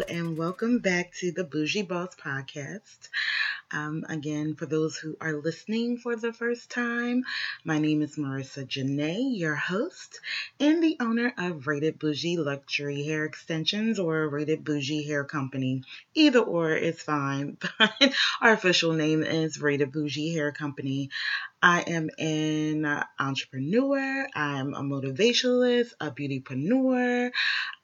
And welcome back to the Bougie Boss Podcast. Um, again, for those who are listening for the first time, my name is Marica Janae, your host and the owner of Rated Bougie Luxury Hair Extensions or Rated Bougie Hair Company. Either or is fine, but our official name is Rated Bougie Hair Company. I am an entrepreneur, I'm a motivationalist, a beautypreneur.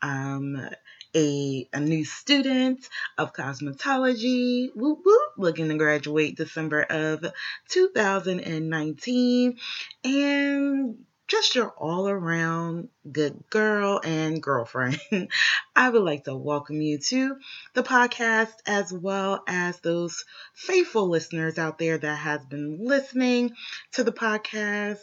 Um, a, a new student of cosmetology, whoop, whoop, looking to graduate December of 2019, and just your all around good girl and girlfriend. I would like to welcome you to the podcast as well as those faithful listeners out there that has been listening to the podcast.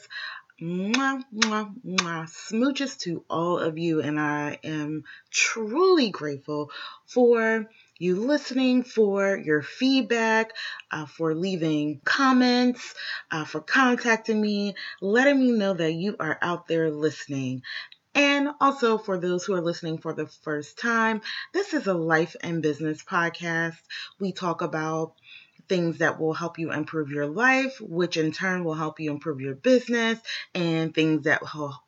Mwah, mwah, mwah. Smooches to all of you, and I am truly grateful for you listening, for your feedback, uh, for leaving comments, uh, for contacting me, letting me know that you are out there listening. And also for those who are listening for the first time, this is a life and business podcast. We talk about things that will help you improve your life, which in turn will help you improve your business, and things that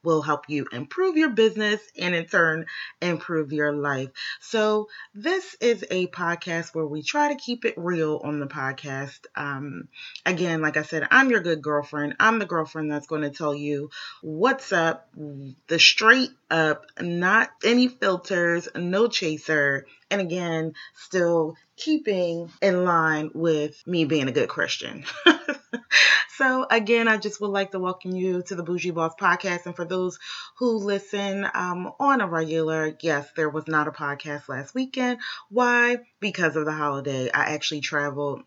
will help you improve your business and in turn improve your life. So, this is a podcast where we try to keep it real on the podcast. Um, again, like I said, I'm your good girlfriend. I'm the girlfriend that's going to tell you what's up, the straight up, not any filters, no chaser, and again, still keeping in line with me being a good Christian. so, again, I just would like to welcome you to the Bougie Boss podcast. And for those who listen um, on a regular, yes, there was not a podcast last weekend. Why? Because of the holiday. I actually traveled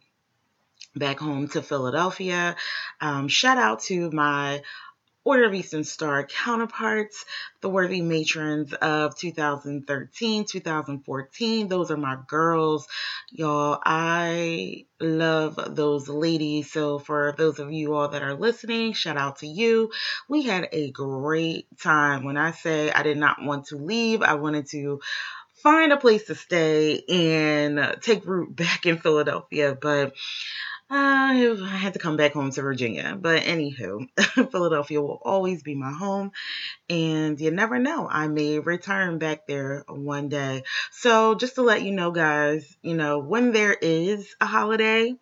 back home to Philadelphia. Um, shout out to my Order of Eastern Star counterparts, the worthy matrons of 2013, 2014. Those are my girls. Y'all, I love those ladies. So, for those of you all that are listening, shout out to you. We had a great time. When I say I did not want to leave, I wanted to find a place to stay and take root back in Philadelphia. But uh, I had to come back home to Virginia. But anywho, Philadelphia will always be my home. And you never know, I may return back there one day. So just to let you know, guys, you know, when there is a holiday,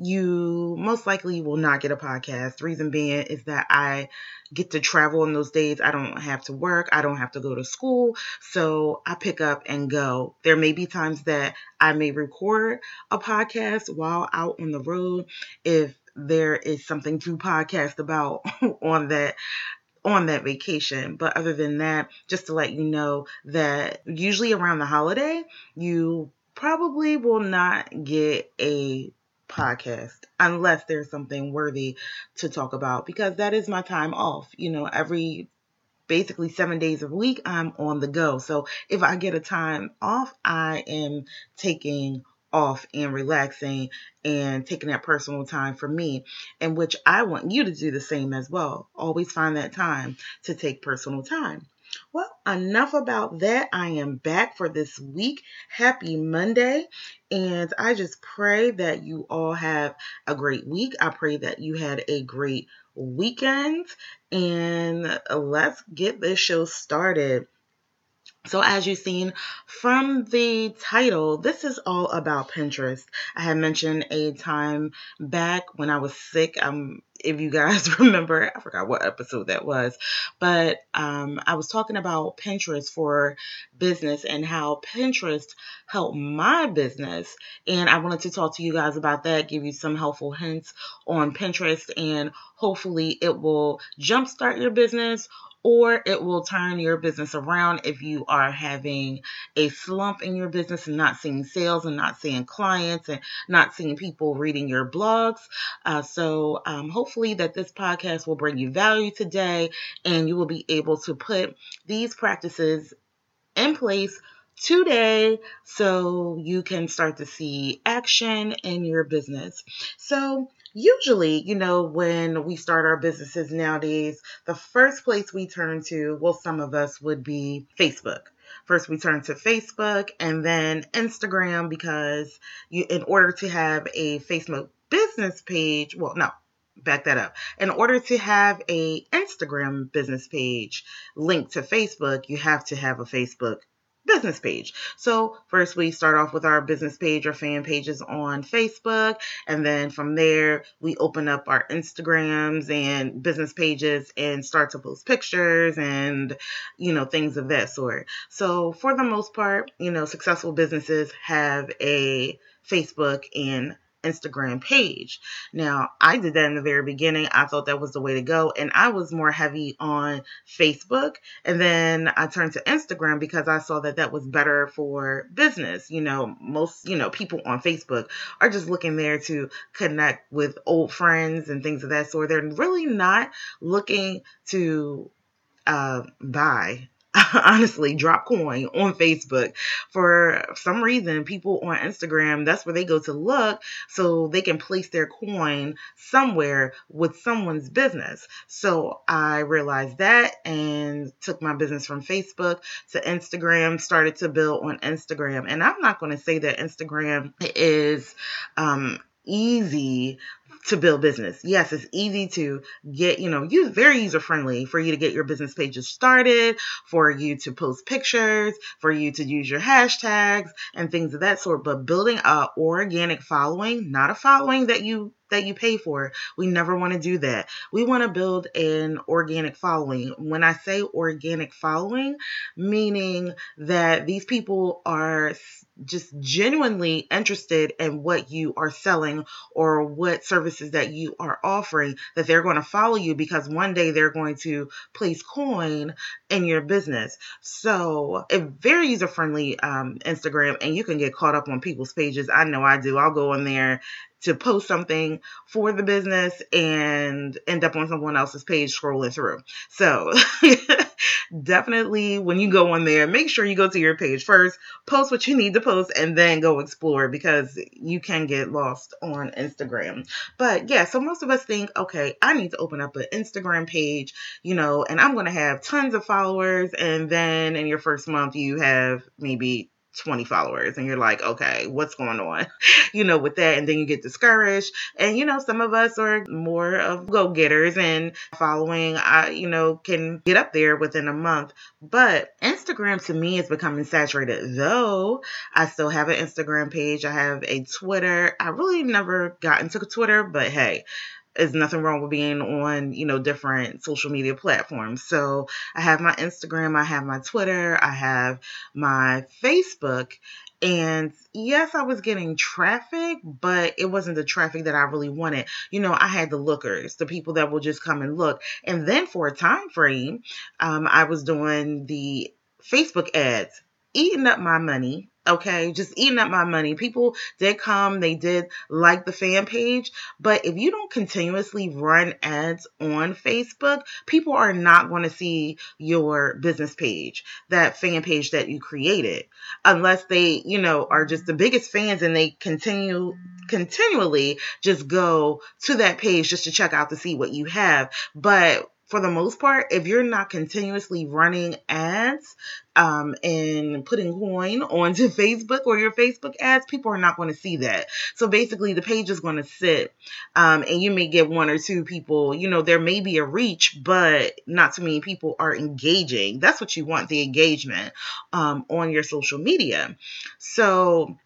you most likely will not get a podcast. Reason being is that I get to travel in those days. I don't have to work. I don't have to go to school. So I pick up and go. There may be times that I may record a podcast while out on the road if there is something to podcast about on that on that vacation. But other than that, just to let you know that usually around the holiday, you probably will not get a podcast unless there's something worthy to talk about because that is my time off. You know, every basically seven days a week, I'm on the go. So if I get a time off, I am taking off and relaxing and taking that personal time for me, in which I want you to do the same as well. Always find that time to take personal time. Well, enough about that. I am back for this week. Happy Monday. And I just pray that you all have a great week. I pray that you had a great weekend. And let's get this show started. So, as you've seen from the title, this is all about Pinterest. I had mentioned a time back when I was sick. Um, if you guys remember, I forgot what episode that was, but um, I was talking about Pinterest for business and how Pinterest helped my business. And I wanted to talk to you guys about that, give you some helpful hints on Pinterest, and hopefully it will jumpstart your business or it will turn your business around if you are having a slump in your business and not seeing sales and not seeing clients and not seeing people reading your blogs. Uh, so um, hopefully that this podcast will bring you value today and you will be able to put these practices in place today so you can start to see action in your business. So, usually, you know, when we start our businesses nowadays, the first place we turn to, well, some of us would be Facebook. First, we turn to Facebook and then Instagram because you, in order to have a Facebook business page, well, no, back that up. In order to have a Instagram business page linked to Facebook, you have to have a Facebook business page. So first we start off with our business page or fan pages on Facebook and then from there we open up our Instagrams and business pages and start to post pictures and you know things of that sort. So for the most part, you know successful businesses have a Facebook and Instagram page. Now, I did that in the very beginning. I thought that was the way to go. And I was more heavy on Facebook. And then I turned to Instagram because I saw that that was better for business. You know, most, you know, people on Facebook are just looking there to connect with old friends and things of that sort. They're really not looking to uh, buy honestly drop coin on Facebook. For some reason, people on Instagram, that's where they go to look so they can place their coin somewhere with someone's business. So I realized that and took my business from Facebook to Instagram, started to build on Instagram. And I'm not going to say that Instagram is um, easy to build business. Yes, it's easy to get, you know, use very user friendly for you to get your business pages started, for you to post pictures, for you to use your hashtags and things of that sort. But building a organic following, not a following that you that you pay for. We never want to do that. We want to build an organic following. When I say organic following, meaning that these people are just genuinely interested in what you are selling or what services that you are offering, that they're going to follow you because one day they're going to place coin in your business. So, a very user friendly um, Instagram, and you can get caught up on people's pages. I know I do. I'll go on there to post something for the business and end up on someone else's page scrolling through. So definitely when you go on there, make sure you go to your page first, post what you need to post, and then go explore because you can get lost on Instagram. But yeah, so most of us think, okay, I need to open up an Instagram page, you know, and I'm going to have tons of followers. And then in your first month, you have maybe 20 followers and you're like, okay, what's going on? you know, with that. And then you get discouraged. And, you know, some of us are more of go getters and following, I, you know, can get up there within a month. But Instagram to me is becoming saturated, though I still have an Instagram page. I have a Twitter. I really never got into Twitter, but hey, there's nothing wrong with being on, you know, different social media platforms. So I have my Instagram, I have my Twitter, I have my Facebook. And yes, I was getting traffic, but it wasn't the traffic that I really wanted. You know, I had the lookers, the people that will just come and look. And then for a time frame, um, I was doing the Facebook ads, eating up my money okay just eating up my money. People did come they did like the fan page but if you don't continuously run ads on facebook people are not going to see your business page that fan page that you created unless they you know are just the biggest fans and they continue continually just go to that page just to check out to see what you have. But for the most part, if you're not continuously running ads um, and putting coin onto Facebook or your Facebook ads, people are not going to see that. So basically, the page is going to sit, um, and you may get one or two people. You know, there may be a reach, but not too many people are engaging. That's what you want the engagement um, on your social media. So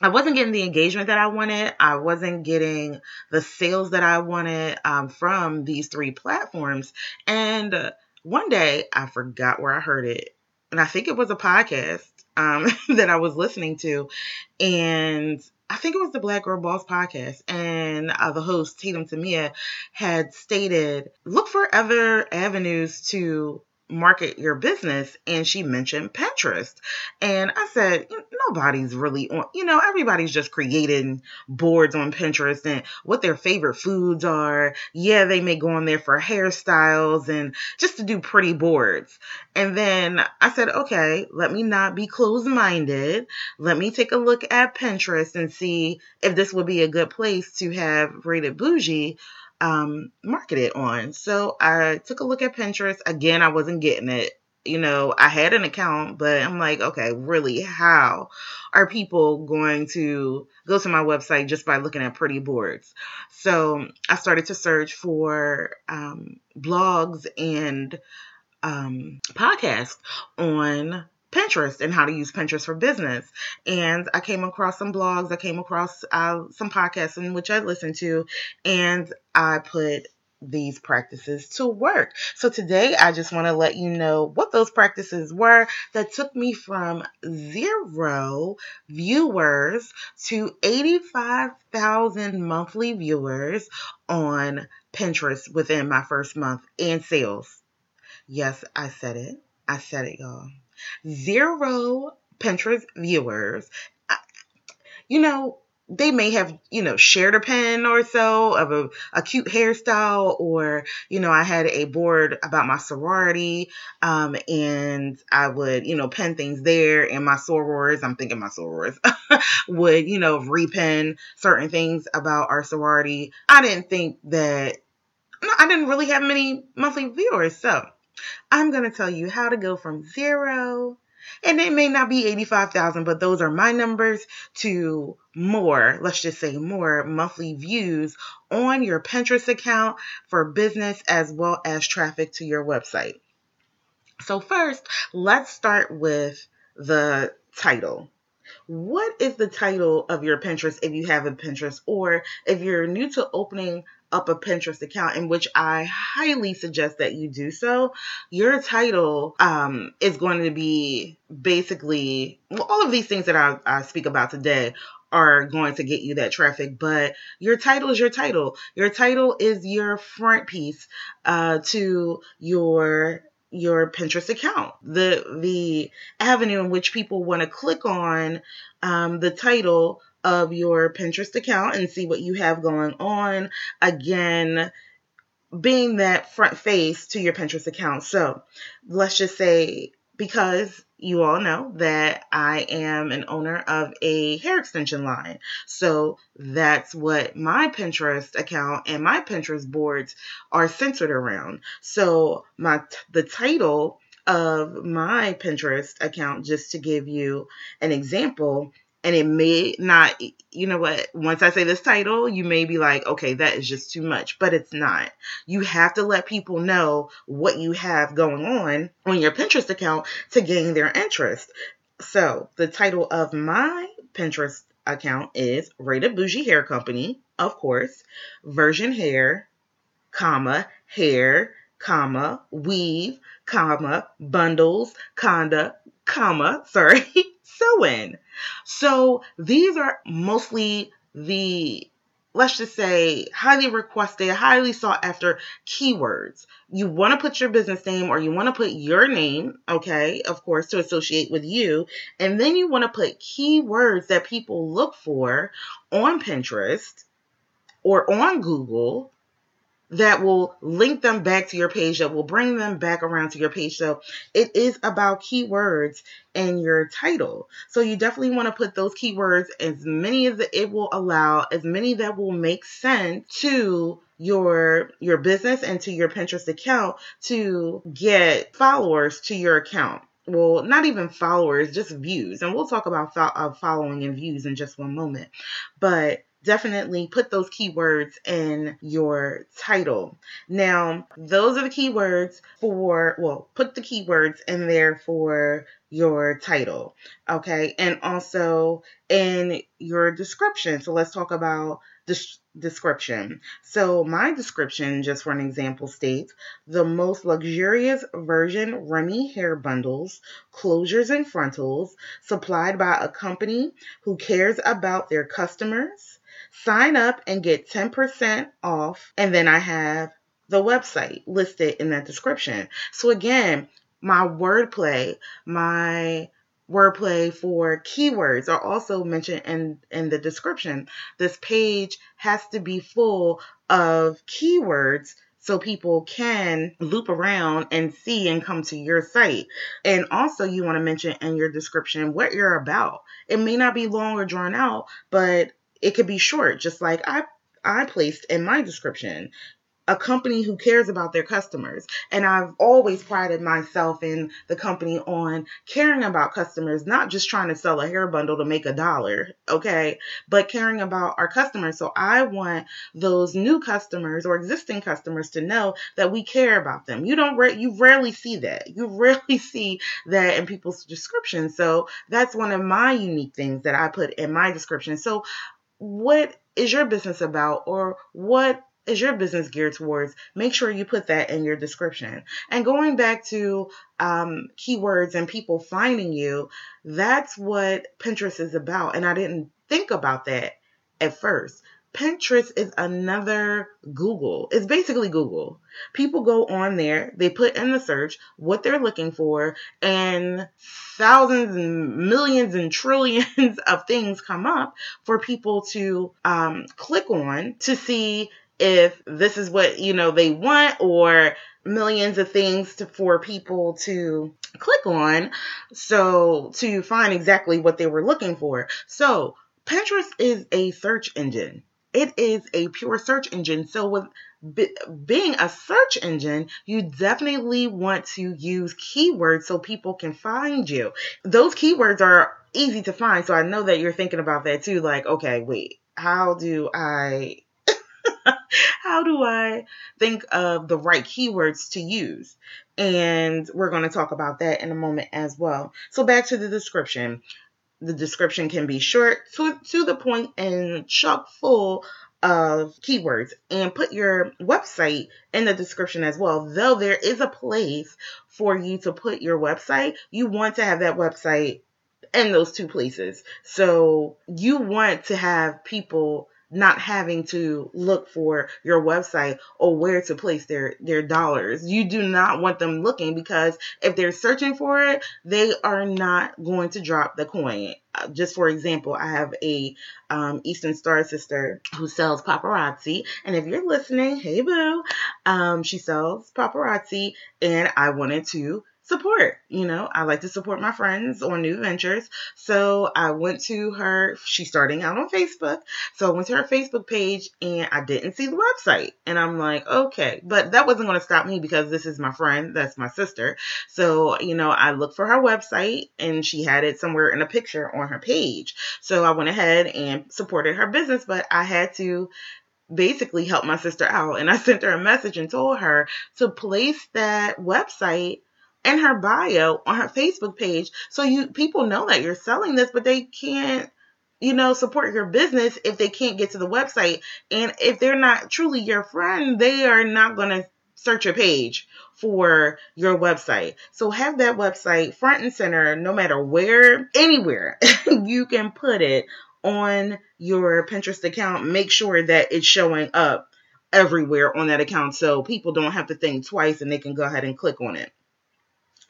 I wasn't getting the engagement that I wanted. I wasn't getting the sales that I wanted um, from these three platforms. And one day I forgot where I heard it. And I think it was a podcast um, that I was listening to. And I think it was the Black Girl Boss podcast, and uh, the host Tatum Temia had stated, look for other avenues to market your business and she mentioned Pinterest. And I said, nobody's really on, you know, everybody's just creating boards on Pinterest and what their favorite foods are. Yeah, they may go on there for hairstyles and just to do pretty boards. And then I said, okay, let me not be closed minded. Let me take a look at Pinterest and see if this would be a good place to have rated bougie um, market it on. So I took a look at Pinterest. Again, I wasn't getting it. You know, I had an account, but I'm like, okay, really, how are people going to go to my website just by looking at pretty boards? So I started to search for um, blogs and um, podcasts on Pinterest and how to use Pinterest for business. And I came across some blogs, I came across uh, some podcasts in which I listened to, and I put these practices to work. So today I just want to let you know what those practices were that took me from zero viewers to 85,000 monthly viewers on Pinterest within my first month and sales. Yes, I said it. I said it, y'all zero Pinterest viewers. You know, they may have, you know, shared a pin or so of a, a cute hairstyle, or, you know, I had a board about my sorority, um, and I would, you know, pin things there, and my sorors, I'm thinking my sorors, would, you know, repin certain things about our sorority. I didn't think that, no, I didn't really have many monthly viewers, so I'm going to tell you how to go from zero, and it may not be 85,000, but those are my numbers, to more, let's just say more monthly views on your Pinterest account for business as well as traffic to your website. So, first, let's start with the title. What is the title of your Pinterest if you have a Pinterest, or if you're new to opening up a Pinterest account, in which I highly suggest that you do so, your title um, is going to be basically well, all of these things that I, I speak about today are going to get you that traffic, but your title is your title. Your title is your front piece uh, to your your Pinterest account. The the avenue in which people want to click on um, the title of your Pinterest account and see what you have going on. Again, being that front face to your Pinterest account. So let's just say, because you all know that I am an owner of a hair extension line. So that's what my Pinterest account and my Pinterest boards are centered around. So my the title of my Pinterest account just to give you an example and it may not you know what once i say this title you may be like okay that is just too much but it's not. You have to let people know what you have going on on your pinterest account to gain their interest. So the title of my pinterest account is rated bougie hair company of course virgin hair comma hair comma weave comma bundles conda comma sorry sew-in. So these are mostly the let's just say highly requested, highly sought after keywords. You want to put your business name or you want to put your name, okay, of course, to associate with you. And then you want to put keywords that people look for on Pinterest or on Google that will link them back to your page, that will bring them back around to your page. So it is about keywords in your title. So you definitely want to put those keywords as many as it will allow, as many that will make sense to your your business and to your Pinterest account to get followers to your account well, not even followers, just views. And we'll talk about fo- uh, following and views in just one moment. But definitely put those keywords in your title. Now, those are the keywords for, well, put the keywords in there for your title. Okay. And also in your description. So let's talk about des- description. So, my description, just for an example, states the most luxurious virgin Remy hair bundles, closures, and frontals supplied by a company who cares about their customers. Sign up and get 10% off. And then I have the website listed in that description. So, again, my wordplay, my wordplay for keywords are also mentioned in in the description. This page has to be full of keywords so people can loop around and see and come to your site. And also you want to mention in your description what you're about. It may not be long or drawn out, but it could be short, just like I I placed in my description a company who cares about their customers. And I've always prided myself in the company on caring about customers, not just trying to sell a hair bundle to make a dollar, okay, but caring about our customers. So I want those new customers or existing customers to know that we care about them. You don't re- you rarely see that. You rarely see that in people's descriptions. So that's one of my unique things that I put in my description. So what is your business about or what is your business geared towards, make sure you put that in your description. And going back to um, keywords and people finding you, that's what Pinterest is about. And I didn't think about that at first. Pinterest is another Google. It's basically Google. People go on there, they put in the search what they're looking for, and thousands and millions and trillions of things come up for people to um, click on to see if this is what you know they want or millions of things to, for people to click on so to find exactly what they were looking for so pinterest is a search engine it is a pure search engine so with being a search engine, you definitely want to use keywords so people can find you. Those keywords are easy to find. So I know that you're thinking about that too. Like, okay, wait, how do I how do I think of the right keywords to use? And we're going to talk about that in a moment as well. So, back to the description. The description can be short, to, to the point, and chock full of keywords. And put your website in the description as well. Though there is a place for you to put your website, you want to have that website in those two places. So, you want to have people not having to look for your website or where to place their their dollars. You do not want them looking because if they're searching for it, they are not going to drop the coin. Uh, just for example, I have a um, Eastern Star sister who sells paparazzi, and if you're listening, hey boo, um, she sells paparazzi, and I wanted to support. You know, I like to support my friends on new ventures. So I went to her, she's starting out on Facebook. So I went to her Facebook page and I didn't see the website. And I'm like, okay. But that wasn't going to stop me because this is my friend, that's my sister. So, you know, I looked for her website and she had it somewhere in a picture on her page. So I went ahead and supported her business, but I had to basically help my sister out. And I sent her a message and told her to place that website in her bio on her Facebook page so you people know that you're selling this, but they can't you know, support your business if they can't get to the website. And if they're not truly your friend, they are not going to search your page for your website. So have that website front and center no matter where, anywhere you can put it on your Pinterest account. Make sure that it's showing up everywhere on that account so people don't have to think twice and they can go ahead and click on it.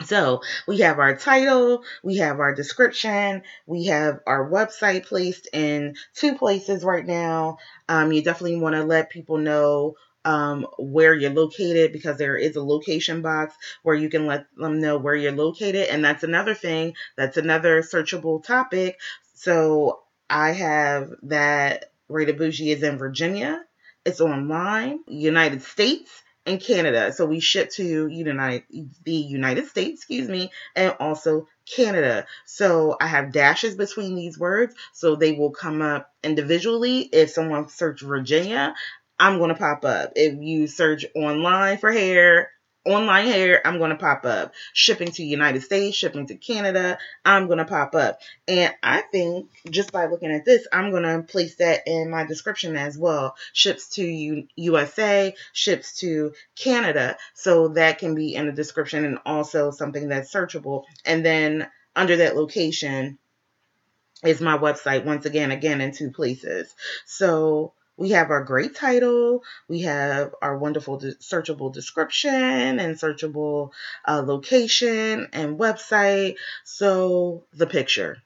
So we have our title, we have our description, we have our website placed in two places right now. Um, you definitely want to let people know um, where you're located because there is a location box where you can let them know where you're located. And that's another thing, that's another searchable topic. So I have that Rated Bougie is in Virginia. It's online, United States and Canada. So we ship to United, the United States, excuse me, and also Canada. So I have dashes between these words, so they will come up individually. If someone search Virginia, I'm going to pop up. If you search online for hair, online hair, I'm going to pop up. Shipping to United States, shipping to Canada, I'm going to pop up. And I think just by looking at this, I'm going to place that in my description as well. Ships to U- USA, ships to Canada. So that can be in the description and also something that's searchable. And then under that location is my website once again, again in two places. So we have our great title, we have our wonderful de- searchable description and searchable uh, location and website. So the picture.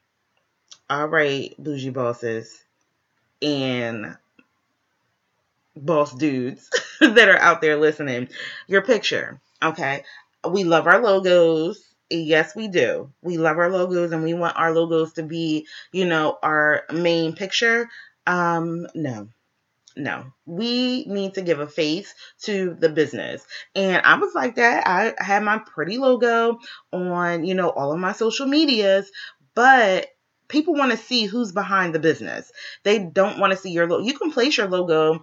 All right, bougie bosses and boss dudes that are out there listening, your picture. Okay. We love our logos. Yes, we do. We love our logos and we want our logos to be, you know, our main picture. Um, no no, we need to give a face to the business. And I was like that. I had my pretty logo on, you know, all of my social medias, but people want to see who's behind the business. They don't want to see your logo. You can place your logo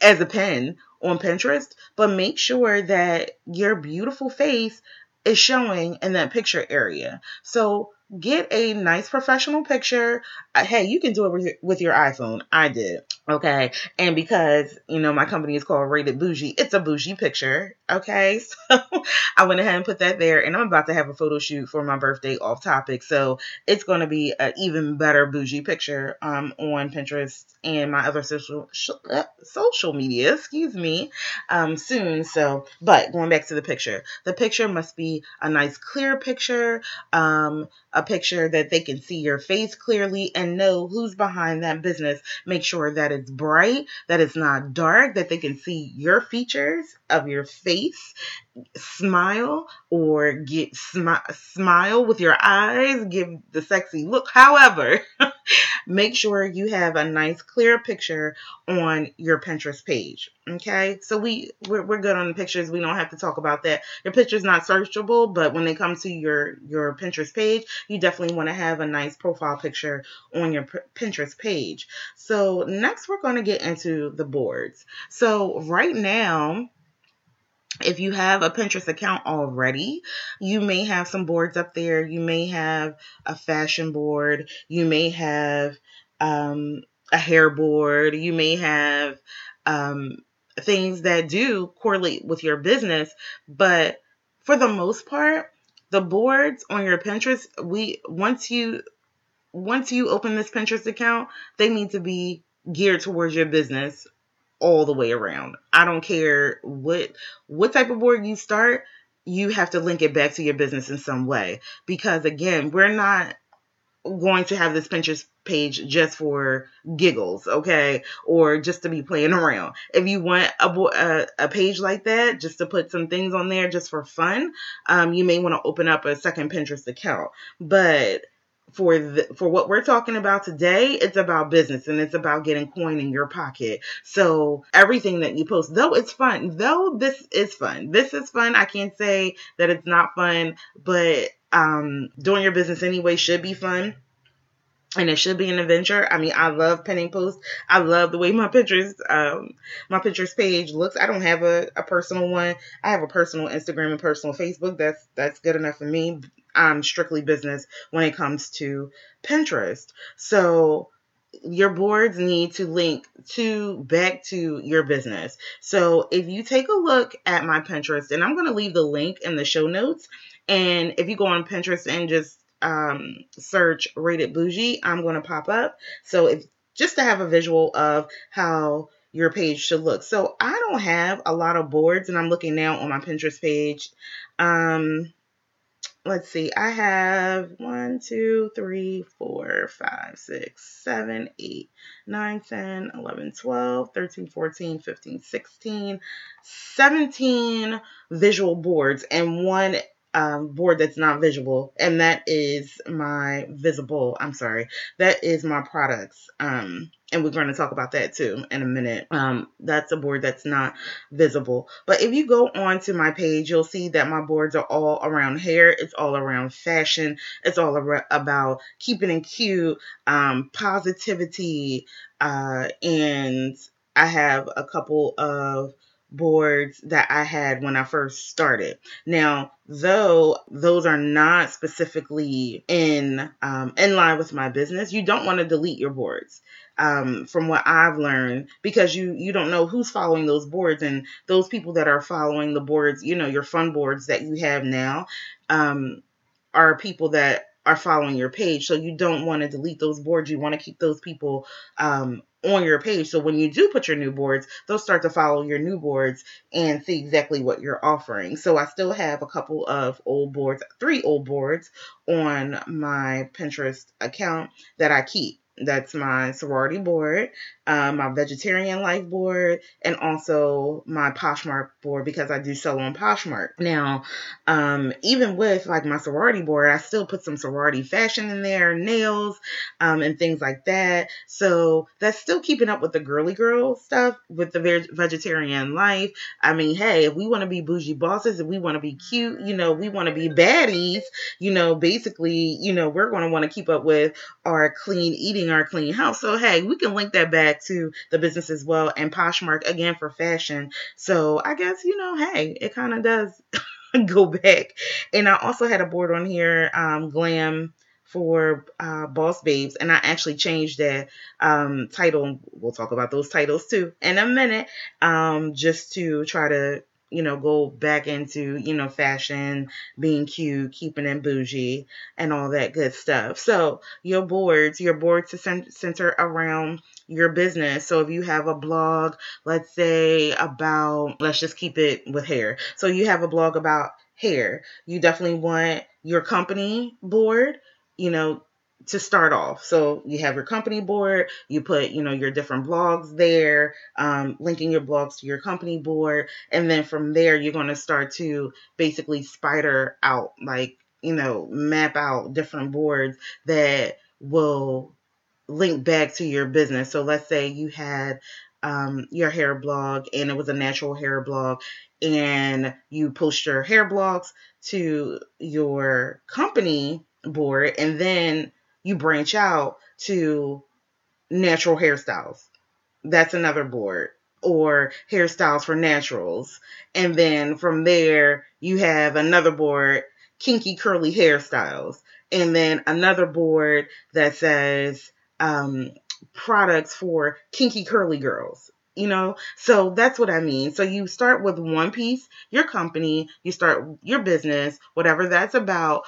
as a pin on Pinterest, but make sure that your beautiful face is showing in that picture area. So get a nice professional picture. Uh, hey, you can do it with your iPhone. I did. Okay. And because, you know, my company is called Rated Bougie, it's a bougie picture. Okay. So I went ahead and put that there. And I'm about to have a photo shoot for my birthday off topic. So it's going to be an even better bougie picture um, on Pinterest and my other social uh, social media, excuse me, um, soon. So, but going back to the picture, the picture must be a nice clear picture. Um, a picture that they can see your face clearly and know who's behind that business. Make sure that it's bright, that it's not dark, that they can see your features of your face smile or get smi- smile with your eyes, give the sexy look. However, make sure you have a nice clear picture on your Pinterest page. Okay, so we we're, we're good on the pictures. We don't have to talk about that. Your picture's not searchable, but when they come to your your Pinterest page, you definitely want to have a nice profile picture on your P- Pinterest page. So next, we're going to get into the boards. So right now if you have a Pinterest account already, you may have some boards up there. You may have a fashion board. You may have um, a hair board. You may have um, things that do correlate with your business. But for the most part, the boards on your Pinterest, we once you once you open this Pinterest account, they need to be geared towards your business all the way around. I don't care what what type of board you start, you have to link it back to your business in some way because again, we're not going to have this Pinterest page just for giggles, okay, or just to be playing around. If you want a a, a page like that, just to put some things on there just for fun, um, you may want to open up a second Pinterest account. But for the, for what we're talking about today, it's about business and it's about getting coin in your pocket. So everything that you post, though it's fun, though this is fun, this is fun. I can't say that it's not fun, but um, doing your business anyway should be fun and it should be an adventure. I mean, I love pinning posts. I love the way my Pinterest, um, my Pinterest page looks. I don't have a, a personal one. I have a personal Instagram and personal Facebook. That's that's good enough for me. I'm strictly business when it comes to Pinterest. So your boards need to link to back to your business. So if you take a look at my Pinterest, and I'm going to leave the link in the show notes. And if you go on Pinterest and just um, search rated bougie, I'm going to pop up. So if just to have a visual of how your page should look. So I don't have a lot of boards, and I'm looking now on my Pinterest page. Um, let's see, I have 1, 2, 3, 4, 5, 6, 7, 8, 9, 10, 11, 12, 13, 14, 15, 16, 17 visual boards and one um, board that's not visible, and that is my visible. I'm sorry, that is my products. Um, and we're going to talk about that too in a minute. Um, that's a board that's not visible. But if you go on to my page, you'll see that my boards are all around hair. It's all around fashion. It's all about keeping it cute, um, positivity, uh, and I have a couple of boards that I had when I first started. Now, though those are not specifically in um, in line with my business, you don't want to delete your boards. Um, from what I've learned, because you you don't know who's following those boards, and those people that are following the boards, you know, your fun boards that you have now, um, are people that are following your page. So you don't want to delete those boards. You want to keep those people um, on your page. So when you do put your new boards, they'll start to follow your new boards and see exactly what you're offering. So I still have a couple of old boards, three old boards on my Pinterest account that I keep. That's my sorority board, um, my vegetarian life board, and also my Poshmark board because I do sell on Poshmark. Now, um, even with like my sorority board, I still put some sorority fashion in there, nails, um, and things like that. So that's still keeping up with the girly girl stuff with the ve- vegetarian life. I mean, hey, if we want to be bougie bosses, if we want to be cute, you know, we want to be baddies, you know, basically, you know, we're going to want to keep up with our clean eating, our clean house. So, hey, we can link that back to the business as well and Poshmark again for fashion. So I guess, you know, hey, it kind of does go back. And I also had a board on here, um, Glam for uh, Boss Babes, and I actually changed that um, title. We'll talk about those titles too in a minute, um, just to try to you know, go back into, you know, fashion, being cute, keeping it bougie, and all that good stuff. So, your boards, your boards to center around your business. So, if you have a blog, let's say about, let's just keep it with hair. So, you have a blog about hair, you definitely want your company board, you know, to start off. So you have your company board, you put, you know, your different blogs there, um, linking your blogs to your company board. And then from there, you're going to start to basically spider out, like, you know, map out different boards that will link back to your business. So let's say you had um, your hair blog and it was a natural hair blog and you post your hair blogs to your company board and then you branch out to natural hairstyles. That's another board. Or hairstyles for naturals. And then from there, you have another board, kinky curly hairstyles. And then another board that says um, products for kinky curly girls you know so that's what i mean so you start with one piece your company you start your business whatever that's about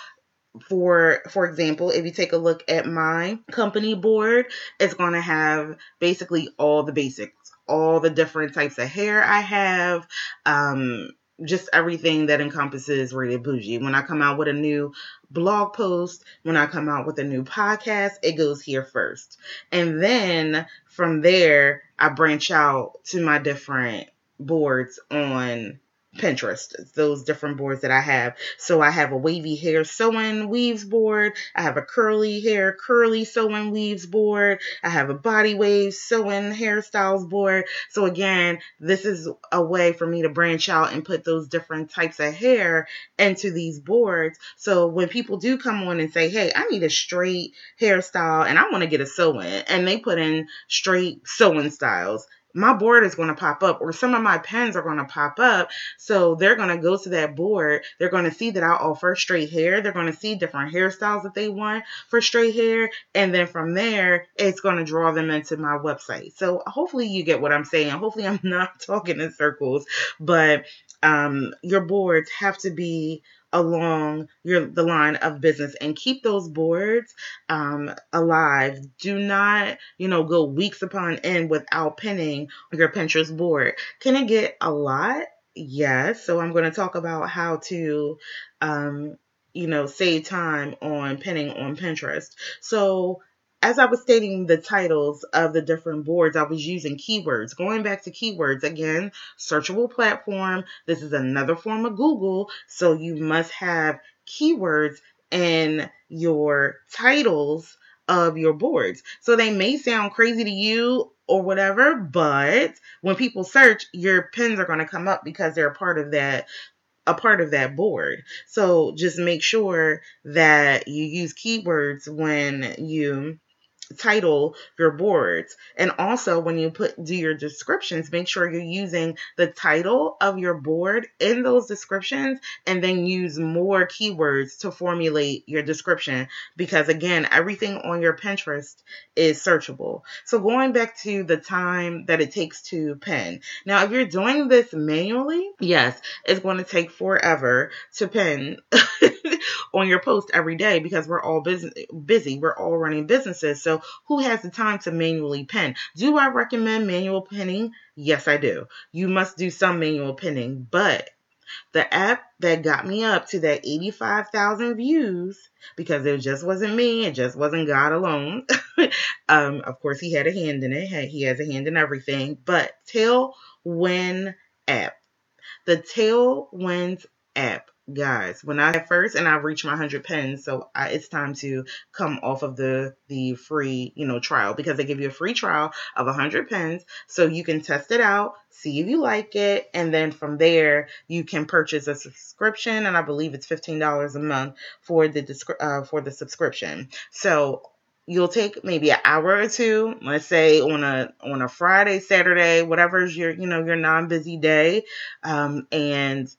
for for example if you take a look at my company board it's going to have basically all the basics all the different types of hair i have um just everything that encompasses Rated Bougie. When I come out with a new blog post, when I come out with a new podcast, it goes here first. And then from there, I branch out to my different boards on Pinterest, those different boards that I have. So I have a wavy hair sew-in weaves board. I have a curly hair curly sew-in weaves board. I have a body wave sew-in hairstyles board. So again, this is a way for me to branch out and put those different types of hair into these boards. So when people do come on and say, "Hey, I need a straight hairstyle and I want to get a sew-in," and they put in straight sew-in styles, my board is going to pop up or some of my pens are going to pop up. So they're going to go to that board. They're going to see that I offer straight hair. They're going to see different hairstyles that they want for straight hair. And then from there, it's going to draw them into my website. So hopefully you get what I'm saying. Hopefully I'm not talking in circles, but um, your boards have to be along your the line of business and keep those boards um, alive. Do not, you know, go weeks upon end without pinning your Pinterest board. Can it get a lot? Yes. So I'm going to talk about how to um, you know, save time on pinning on Pinterest. So as I was stating the titles of the different boards, I was using keywords. Going back to keywords again, searchable platform. This is another form of Google. So you must have keywords in your titles of your boards. So they may sound crazy to you or whatever, but when people search, your pins are going to come up because they're a part of that a part of that board. So just make sure that you use keywords when you title your boards. And also when you put do your descriptions, make sure you're using the title of your board in those descriptions and then use more keywords to formulate your description because again, everything on your Pinterest is searchable. So going back to the time that it takes to pin. Now, if you're doing this manually, yes, it's going to take forever to pin on your post every day because we're all busy busy. We're all running businesses. So who has the time to manually pin? Do I recommend manual pinning? Yes, I do. You must do some manual pinning, but the app that got me up to that 85,000 views because it just wasn't me, it just wasn't God alone. um, of course, he had a hand in it, he has a hand in everything, but Tailwind app. The Tailwind app guys when i first and i've reached my 100 pins so I, it's time to come off of the the free you know trial because they give you a free trial of 100 pins so you can test it out see if you like it and then from there you can purchase a subscription and i believe it's $15 a month for the uh, for the subscription. So you'll take maybe an hour or two let's say on a on a friday saturday whatever's your you know your non-busy day um, and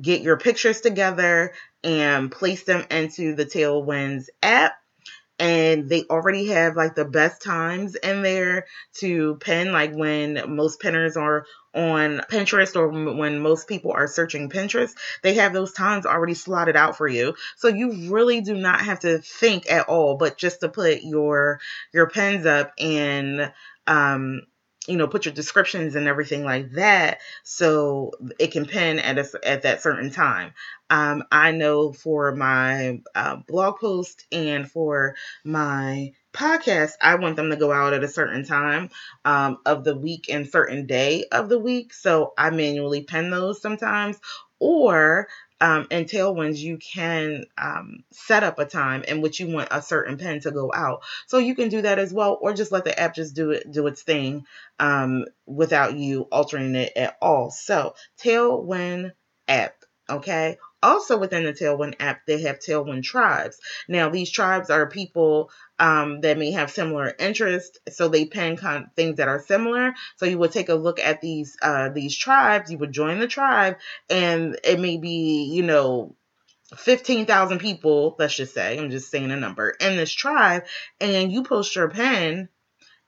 get your pictures together and place them into the Tailwinds app. And they already have like the best times in there to pin, like when most pinners are on Pinterest or when most people are searching Pinterest, they have those times already slotted out for you. So you really do not have to think at all, but just to put your your pins up and um you know, put your descriptions and everything like that, so it can pin at a, at that certain time. Um, I know for my uh, blog post and for my podcast, I want them to go out at a certain time um, of the week and certain day of the week. So I manually pin those sometimes, or um, and tailwinds, you can um, set up a time in which you want a certain pen to go out. So you can do that as well, or just let the app just do it, do its thing um, without you altering it at all. So Tailwind app, okay. Also within the Tailwind app, they have Tailwind tribes. Now these tribes are people um, that may have similar interests, so they kind of things that are similar. So you would take a look at these uh, these tribes. You would join the tribe, and it may be you know 15,000 people, let's just say, I'm just saying a number, in this tribe, and you post your pen,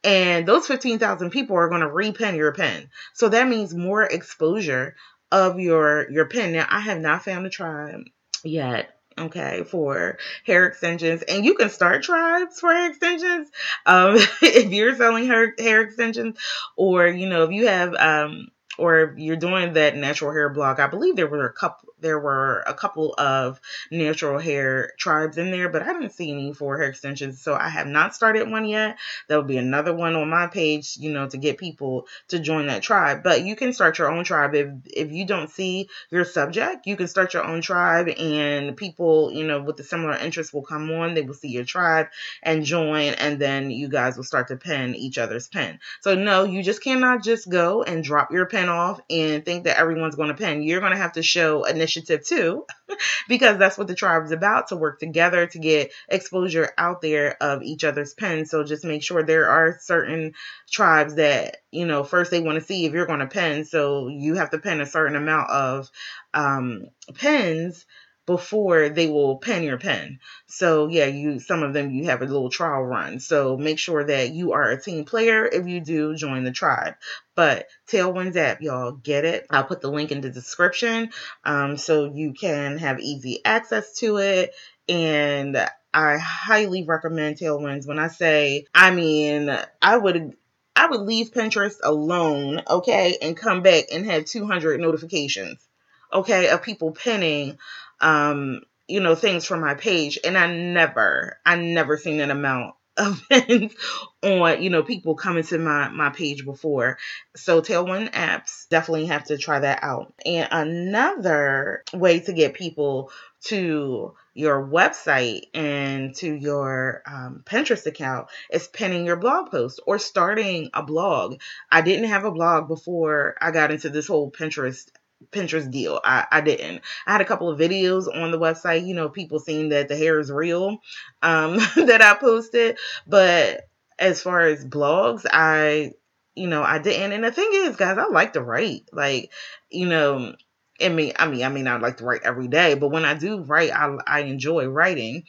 and those 15,000 people are going to repin your pen. So that means more exposure of your your pen. Now, I have not found a tribe yet okay, for hair extensions. And you can start tribes for hair extensions um, if you're selling hair, hair extensions, or, you know, if you have, um, or you're doing that natural hair blog. I believe there were a couple there were a couple of natural hair tribes in there, but I didn't see any for hair extensions. So I have not started one yet. There will be another one on my page, you know, to get people to join that tribe. But you can start your own tribe if if you don't see your subject, you can start your own tribe and people, you know, with the similar interests will come on, they will see your tribe and join and then you guys will start to pin each other's pin. So no, you just cannot just go and drop your pin off and think that everyone's going to pin. You're going to have to show initiative initiative too, because that's what the tribe is about to work together to get exposure out there of each other's pens. So just make sure there are certain tribes that, you know, first they want to see if you're going to pen. So you have to pen a certain amount of um, pens before they will pen your pen. So yeah, you some of them you have a little trial run. So make sure that you are a team player if you do join the tribe. But Tailwinds app, y'all get it. I'll put the link in the description um, so you can have easy access to it. And I highly recommend Tailwinds. When I say, I mean, I would I would leave Pinterest alone, okay, and come back and have 200 notifications, okay, of people pinning um, you know, things from my page. And I never, I never seen an amount of things on, you know, people coming to my, my page before. So Tailwind apps, definitely have to try that out. And another way to get people to your website and to your um, Pinterest account is pinning your blog post or starting a blog. I didn't have a blog before I got into this whole Pinterest Pinterest deal. I, I didn't. I had a couple of videos on the website, you know, people seeing that the hair is real um, that I posted, but as far as blogs, I you know, I didn't. And the thing is, guys, I like to write. Like, you know, I mean, I mean, I mean, I like to write every day, but when I do write, I I enjoy writing.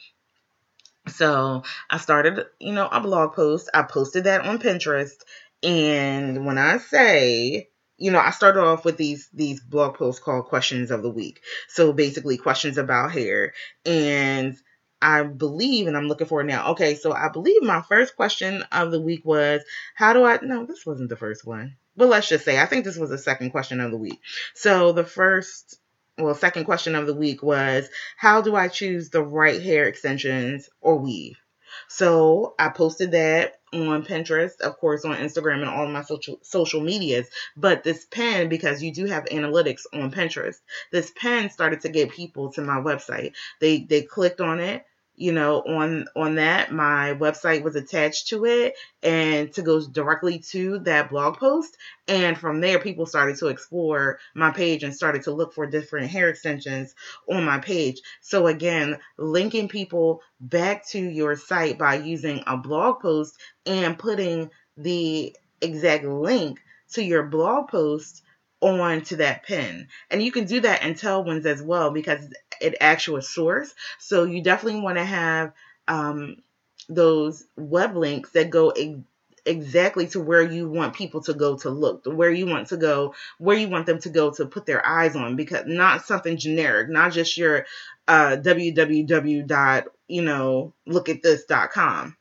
So I started, you know, a blog post. I posted that on Pinterest, and when I say you know, I started off with these these blog posts called questions of the week. So basically questions about hair. And I believe, and I'm looking for it now. Okay, so I believe my first question of the week was, how do I no, this wasn't the first one. But let's just say I think this was the second question of the week. So the first well, second question of the week was, how do I choose the right hair extensions or weave? So I posted that on Pinterest, of course, on Instagram and all my social social medias. But this pen, because you do have analytics on Pinterest, this pen started to get people to my website. They they clicked on it you know on on that my website was attached to it and to go directly to that blog post and from there people started to explore my page and started to look for different hair extensions on my page so again linking people back to your site by using a blog post and putting the exact link to your blog post on to that pin. And you can do that in Tailwinds as well because it actual source. So you definitely want to have um, those web links that go exactly to where you want people to go to look, where you want to go, where you want them to go to put their eyes on, because not something generic, not just your uh, www dot you know look at this dot com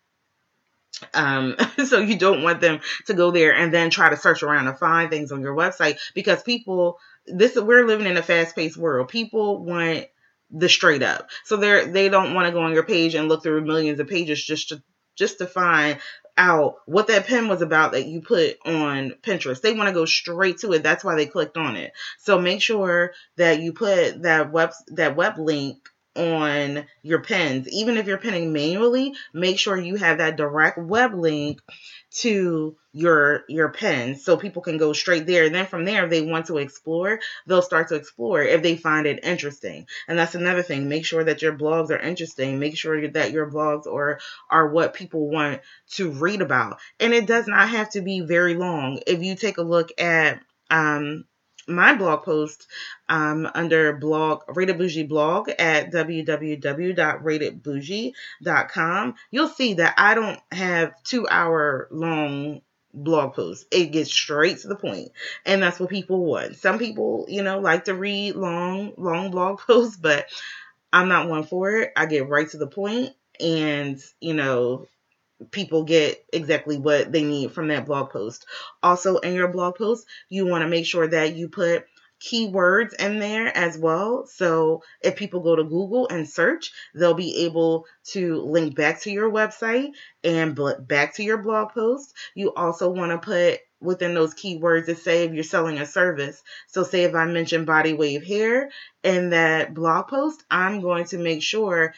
um, so you don't want them to go there and then try to search around and find things on your website because people this we're living in a fast-paced world. People want the straight up. So they're they don't want to go on your page and look through millions of pages just to just to find out what that pen was about that you put on Pinterest. They want to go straight to it. That's why they clicked on it. So make sure that you put that web that web link on your pins. Even if you're pinning manually, make sure you have that direct web link to your your pen so people can go straight there. And then from there if they want to explore they'll start to explore if they find it interesting. And that's another thing. Make sure that your blogs are interesting. Make sure that your blogs are are what people want to read about. And it does not have to be very long. If you take a look at um my blog post um, under blog Rated Bougie blog at www.ratedbougie.com. You'll see that I don't have two hour long blog posts. It gets straight to the point, and that's what people want. Some people, you know, like to read long, long blog posts, but I'm not one for it. I get right to the point, and you know, people get exactly what they need from that blog post. Also, in your blog post, you want to make sure that you put keywords in there as well. So if people go to Google and search, they'll be able to link back to your website and back to your blog post. You also want to put within those keywords to say if you're selling a service. So say if I mention body wave hair in that blog post, I'm going to make sure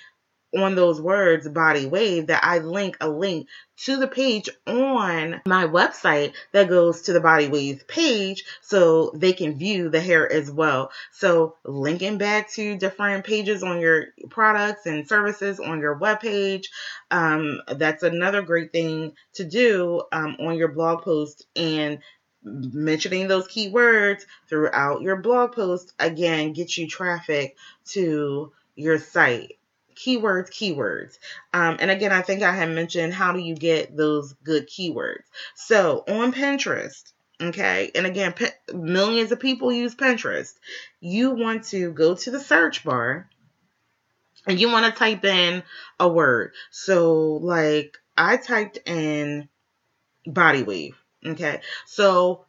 on those words body wave that I link a link to the page on my website that goes to the body wave page so they can view the hair as well. So linking back to different pages on your products and services on your webpage. Um, that's another great thing to do um, on your blog post and mentioning those keywords throughout your blog post again gets you traffic to your site keywords, keywords. Um, and again, I think I had mentioned how do you get those good keywords. So on Pinterest, okay, and again, millions of people use Pinterest. You want to go to the search bar and you want to type in a word. So, like, I typed in body wave, okay. So,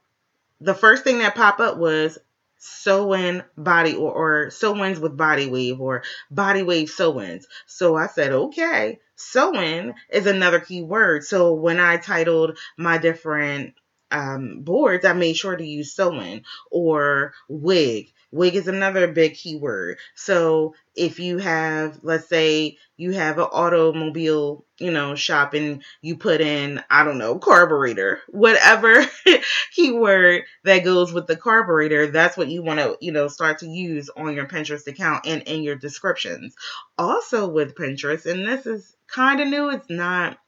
the first thing that popped up was sew-in body or, or sew-ins with body wave or body wave sew-ins. So I said, okay, sew-in is another key word. So when I titled my different um, boards, I made sure to use sew-in or wig Wig is another big keyword. So if you have, let's say you have an automobile, you know, shop and you put in, I don't know, carburetor, whatever keyword that goes with the carburetor, that's what you want to, you know, start to use on your Pinterest account and in your descriptions. Also with Pinterest, and this is kind of new, it's not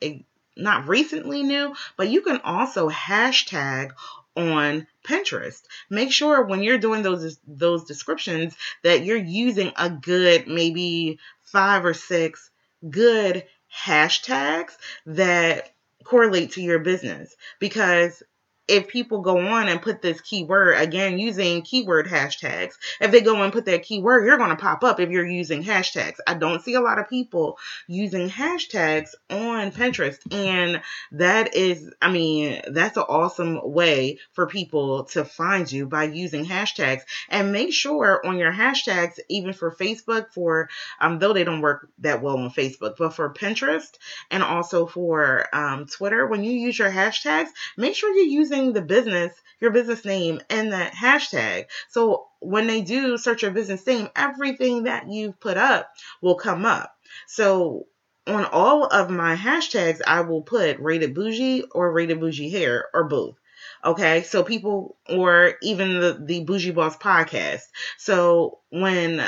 eh, not recently new, but you can also hashtag on Pinterest. Make sure when you're doing those those descriptions that you're using a good maybe 5 or 6 good hashtags that correlate to your business because if people go on and put this keyword again using keyword hashtags if they go and put that keyword you're going to pop up if you're using hashtags. I don't see a lot of people using hashtags on pinterest and that is i mean that's an awesome way for people to find you by using hashtags. And make sure on your hashtags even for facebook for um though they don't work that well on facebook but for pinterest and also for um, twitter when you use your hashtags make sure you're using using the business, your business name, and that hashtag. So when they do search your business name, everything that you've put up will come up. So on all of my hashtags, I will put rated bougie or rated bougie hair or both. Okay, so people, or even the, the Bougie Boss podcast. So when,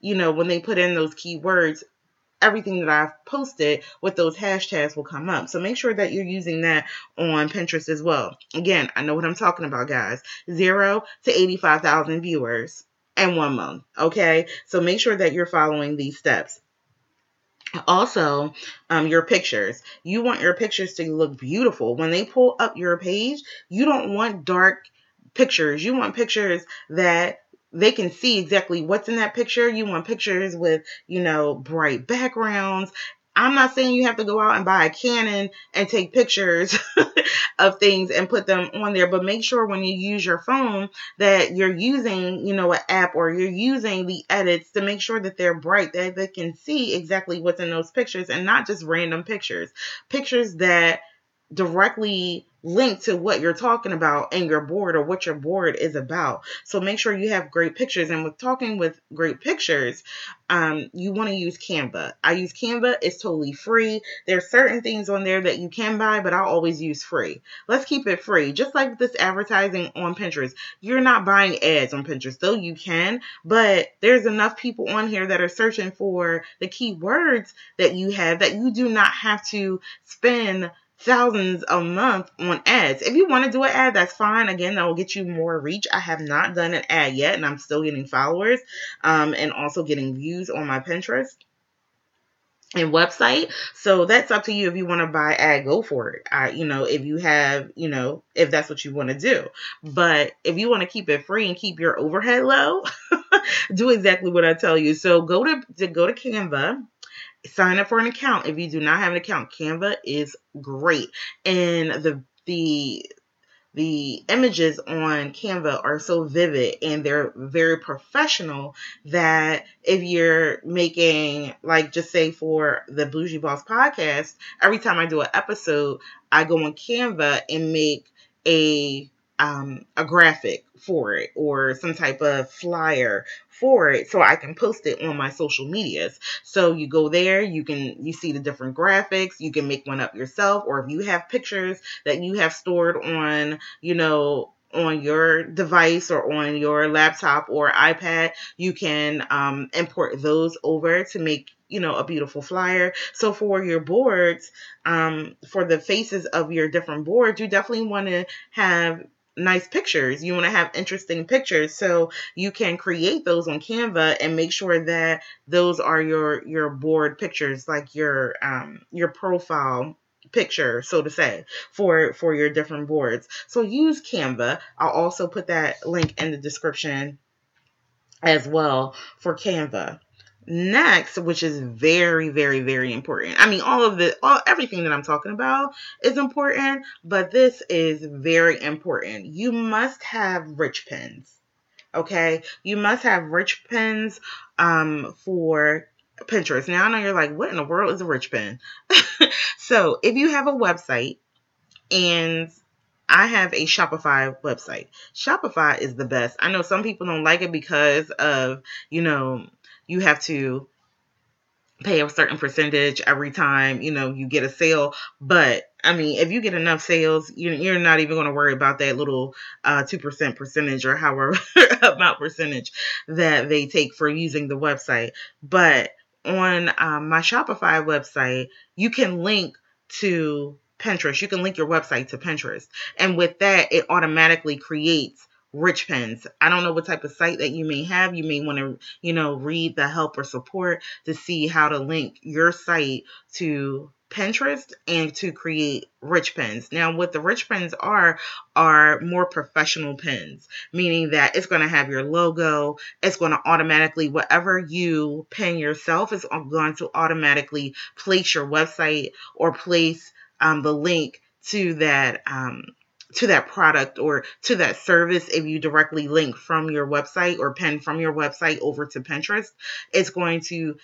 you know, when they put in those keywords, everything that I've posted with those hashtags will come up. So make sure that you're using that on Pinterest as well. Again, I know what I'm talking about, guys. Zero to 85,000 viewers in one month. Okay. So make sure that you're following these steps. Also, um, your pictures. You want your pictures to look beautiful. When they pull up your page, you don't want dark pictures. You want pictures that they can see exactly what's in that picture. You want pictures with, you know, bright backgrounds. I'm not saying you have to go out and buy a Canon and take pictures of things and put them on there, but make sure when you use your phone that you're using, you know, an app or you're using the edits to make sure that they're bright, that they can see exactly what's in those pictures and not just random pictures. Pictures that directly link to what you're talking about and your board or what your board is about. So make sure you have great pictures. And with talking with great pictures, um, you want to use Canva. I use Canva, it's totally free. There's certain things on there that you can buy, but I always use free. Let's keep it free. Just like this advertising on Pinterest. You're not buying ads on Pinterest, though you can, but there's enough people on here that are searching for the keywords that you have that you do not have to spend thousands a month on ads. If you want to do an ad, that's fine. Again, that will get you more reach. I have not done an ad yet, and I'm still getting followers um, and also getting views on my Pinterest and website. So that's up to you if you want to buy ad, go for it. I, you know, if you have, you know, if that's what you want to do. But if you want to keep it free and keep your overhead low, do exactly what I tell you. So go to, to go to Canva sign up for an account. If you do not have an account, Canva is great. And the the the images on Canva are so vivid and they're very professional that if you're making like just say for the Bougie Boss podcast, every time I do an episode, I go on Canva and make a um, a graphic for it or some type of flyer for it so I can post it on my social medias. So you go there, you can you see the different graphics, you can make one up yourself or if you have pictures that you have stored on, you know, on your device or on your laptop or iPad, you can um, import those over to make you know a beautiful flyer so for your boards um, for the faces of your different boards you definitely want to have nice pictures. You want to have interesting pictures. So you can create those on Canva and make sure that those are your your board pictures, like your um your profile picture so to say for for your different boards so use canva i'll also put that link in the description as well for canva next which is very very very important i mean all of the all everything that i'm talking about is important but this is very important you must have rich pins okay you must have rich pins um for pinterest now i know you're like what in the world is a rich pin so if you have a website and I have a Shopify website. Shopify is the best. I know some people don't like it because of, you know, you have to pay a certain percentage every time you know you get a sale but i mean if you get enough sales you're not even going to worry about that little uh, 2% percentage or however amount percentage that they take for using the website but on um, my shopify website you can link to Pinterest. You can link your website to Pinterest. And with that, it automatically creates rich pins. I don't know what type of site that you may have. You may want to, you know, read the help or support to see how to link your site to Pinterest and to create rich pins. Now, what the rich pins are, are more professional pins, meaning that it's going to have your logo. It's going to automatically, whatever you pin yourself, is going to automatically place your website or place um, the link to that um, to that product or to that service if you directly link from your website or pin from your website over to Pinterest. It's going to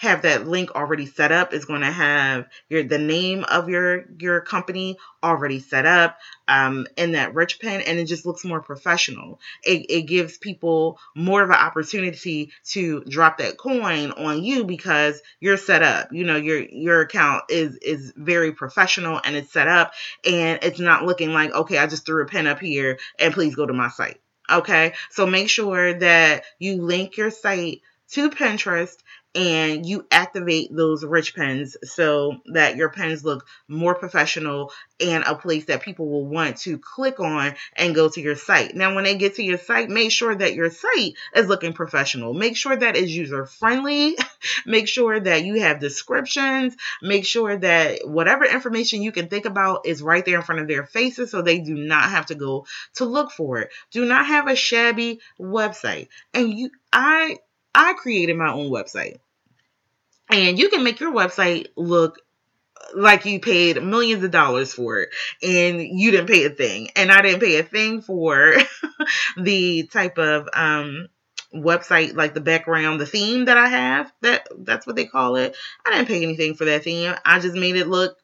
have that link already set up. Is going to have your the name of your your company already set up um, in that rich pin and it just looks more professional. It, it gives people more of an opportunity to drop that coin on you because you're set up. You know your your account is is very professional and it's set up and it's not looking like okay i just threw a pin up here and please go to my site. Okay? So make sure that you link your site to pinterest and you activate those rich pens so that your pens look more professional and a place that people will want to click on and go to your site. Now, when they get to your site, make sure that your site is looking professional. Make sure that it's user friendly. make sure that you have descriptions. Make sure that whatever information you can think about is right there in front of their faces so they do not have to go to look for it. Do not have a shabby website. And you, I, I created my own website. And you can make your website look like you paid millions of dollars for it and you didn't pay a thing. And I didn't pay a thing for the type of um website like the background the theme that i have that that's what they call it i didn't pay anything for that theme i just made it look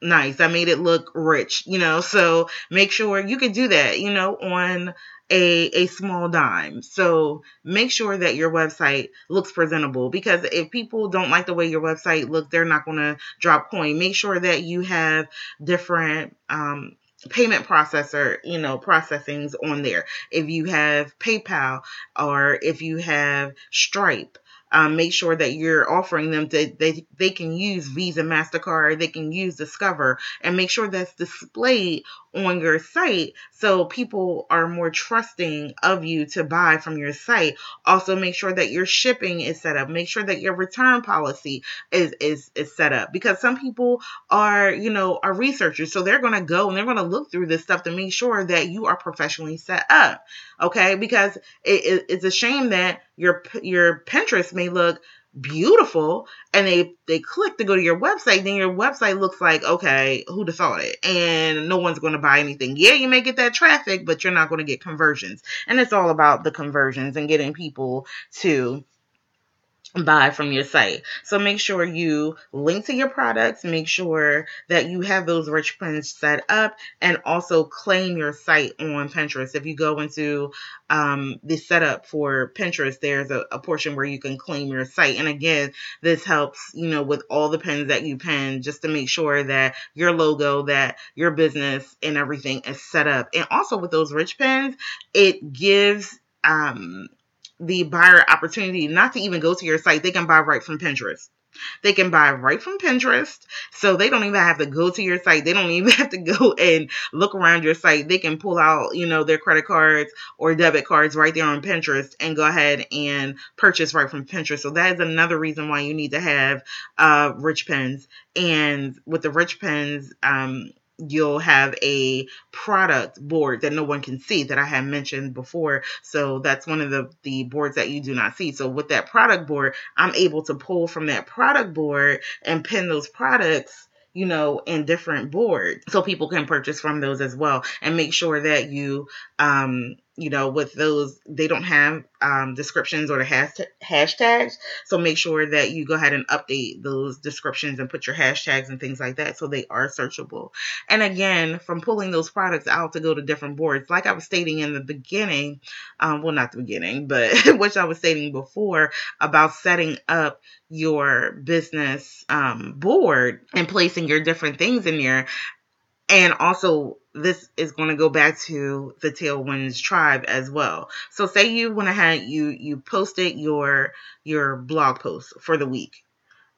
nice i made it look rich you know so make sure you can do that you know on a, a small dime. So make sure that your website looks presentable because if people don't like the way your website looks, they're not going to drop coin. Make sure that you have different um, payment processor, you know, processings on there. If you have PayPal or if you have Stripe, um, make sure that you're offering them that they, they can use Visa, MasterCard, they can use Discover, and make sure that's displayed on your site so people are more trusting of you to buy from your site. Also make sure that your shipping is set up. Make sure that your return policy is is is set up because some people are, you know, are researchers. So they're going to go and they're going to look through this stuff to make sure that you are professionally set up. Okay? Because it, it, it's a shame that your your Pinterest may look beautiful and they they click to go to your website then your website looks like okay have thought it and no one's going to buy anything. Yeah you may get that traffic but you're not going to get conversions. And it's all about the conversions and getting people to buy from your site. So make sure you link to your products, make sure that you have those rich pins set up, and also claim your site on Pinterest. If you go into um, the setup for Pinterest, there's a, a portion where you can claim your site. And again, this helps, you know, with all the pins that you pin, just to make sure that your logo, that your business and everything is set up. And also with those rich pins, it gives um the buyer opportunity not to even go to your site. They can buy right from Pinterest. They can buy right from Pinterest. So they don't even have to go to your site. They don't even have to go and look around your site. They can pull out, you know, their credit cards or debit cards right there on Pinterest and go ahead and purchase right from Pinterest. So that is another reason why you need to have uh, rich pins. And with the rich pins, um, you'll have a product board that no one can see that I had mentioned before. So that's one of the, the boards that you do not see. So with that product board, I'm able to pull from that product board and pin those products you know, in different boards so people can purchase from those as well and make sure that you um you know, with those, they don't have um, descriptions or the hasht- hashtags. So make sure that you go ahead and update those descriptions and put your hashtags and things like that so they are searchable. And again, from pulling those products out to go to different boards, like I was stating in the beginning, um, well, not the beginning, but which I was stating before about setting up your business um, board and placing your different things in there and also this is going to go back to the tailwinds tribe as well so say you went ahead you you posted your your blog post for the week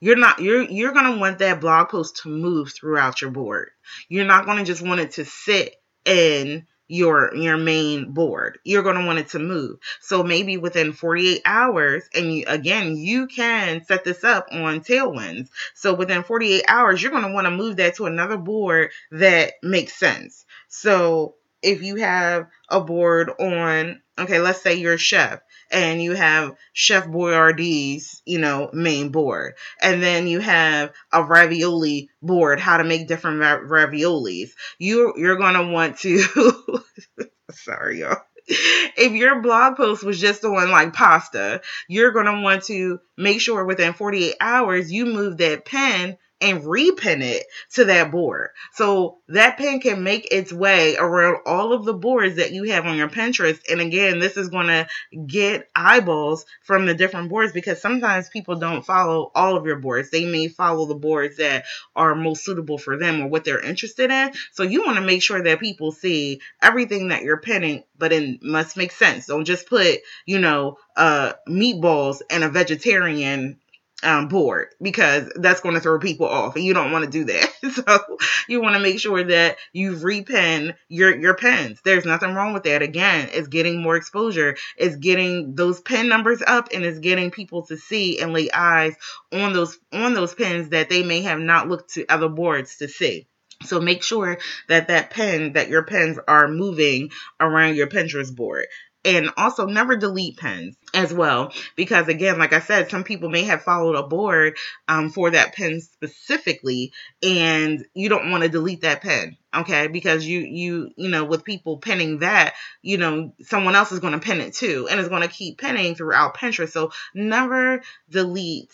you're not you're you're going to want that blog post to move throughout your board. You're not going to just want it to sit in your your main board. You're going to want it to move. So maybe within 48 hours and you, again, you can set this up on Tailwinds. So within 48 hours, you're going to want to move that to another board that makes sense. So if you have a board on okay, let's say you're a chef and you have Chef Boyardee's, you know, main board. And then you have a ravioli board, how to make different raviolis. You you're to want to sorry y'all. If your blog post was just on like pasta, you're going to want to make sure within 48 hours you move that pen and repin it to that board. So that pin can make its way around all of the boards that you have on your Pinterest. And again, this is going to get eyeballs from the different boards because sometimes people don't follow all of your boards. They may follow the boards that are most suitable for them or what they're interested in. So you want to make sure that people see everything that you're pinning, but it must make sense. Don't just put, you know, uh, meatballs and a vegetarian um, board because that's going to throw people off and you don't want to do that. so you want to make sure that you repin your, your pens. There's nothing wrong with that. Again, it's getting more exposure. It's getting those pen numbers up and it's getting people to see and lay eyes on those, on those pens that they may have not looked to other boards to see. So make sure that that pen, that your pens are moving around your Pinterest board and also never delete pens as well. Because again like i said some people may have followed a board um, for that pen specifically and you don't want to delete that pen okay? Because you you you know with people pinning that you know someone else is going to pin it too and it's going to keep pinning throughout pinterest. So never delete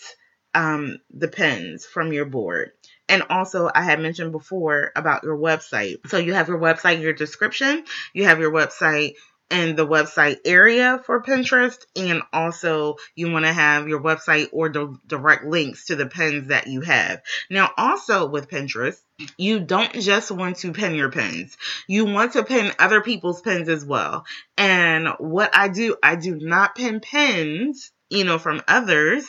um, the pins from your board. And also, I had mentioned before about your website. So you have your website, your description, you have your website and the website area for Pinterest. And also, you want to have your website or the direct links to the pins that you have. Now, also with Pinterest, you don't just want to pin your pins. You want to pin other people's pins as well. And what I do, I do not pin pins, you know, from others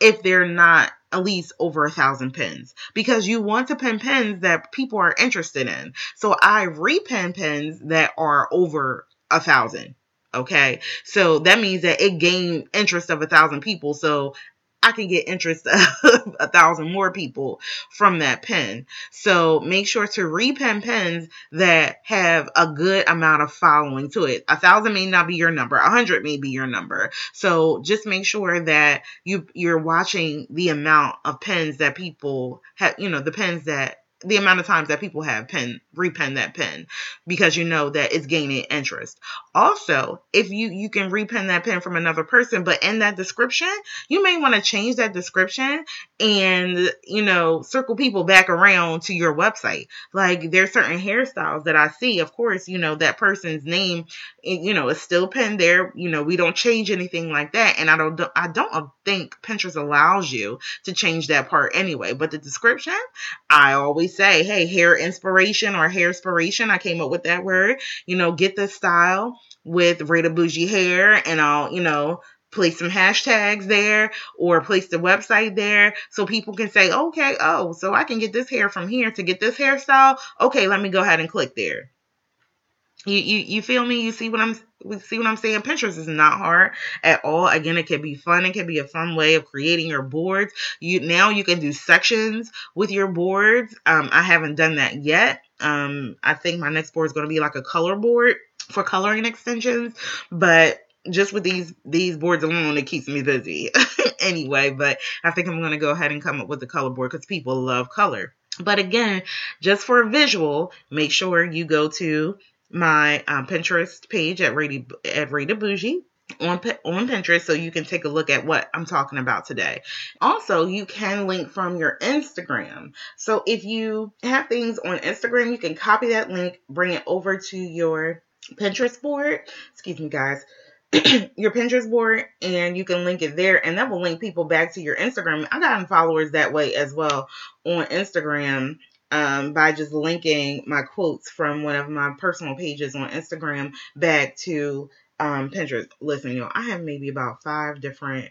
if they're not at least over a thousand pins because you want to pin pins that people are interested in. So I repin pins that are over a thousand. Okay. So that means that it gained interest of a thousand people. So I can get interest of a thousand more people from that pen. So make sure to repen pens that have a good amount of following to it. A thousand may not be your number. A hundred may be your number. So just make sure that you you're watching the amount of pens that people have, you know, the pens that the amount of times that people have pen repen that pen because you know that it's gaining interest. Also, if you you can repen that pen from another person, but in that description, you may want to change that description and you know circle people back around to your website. Like there's certain hairstyles that I see. Of course, you know that person's name, eh, you know, is still pinned there. You know, we don't change anything like that, and I don't I don't uh, think Pinterest allows you to change that part anyway. But the description, I always say, hey, hair inspiration or hair inspiration. I came up with that word. You know, get the style with Rated Bougie hair and I'll, you know, place some hashtags there or place the website there so people can say, okay, oh, so I can get this hair from here to get this hairstyle. Okay, let me go ahead and click there. You, you you feel me? You see what I'm see what I'm saying? Pinterest is not hard at all. Again, it can be fun. It can be a fun way of creating your boards. You now you can do sections with your boards. Um, I haven't done that yet. Um, I think my next board is going to be like a color board for coloring extensions, but just with these these boards alone, it keeps me busy anyway. But I think I'm going to go ahead and come up with a color board because people love color. But again, just for a visual, make sure you go to my um, Pinterest page at Rated, at Rated Bougie on on Pinterest so you can take a look at what I'm talking about today. Also, you can link from your Instagram. So if you have things on Instagram, you can copy that link, bring it over to your Pinterest board. Excuse me, guys. your Pinterest board and you can link it there and that will link people back to your Instagram. I've gotten followers that way as well on Instagram um, by just linking my quotes from one of my personal pages on Instagram back to um, Pinterest. Listen, know, I have maybe about five different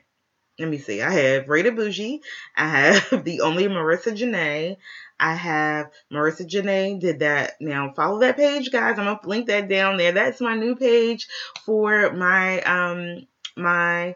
let me see. I have Rated Bougie. I have the only Marica Janaé. I have Marica Janaé did that. Now follow that page, guys. I'm gonna link that down there. That's my new page for my um my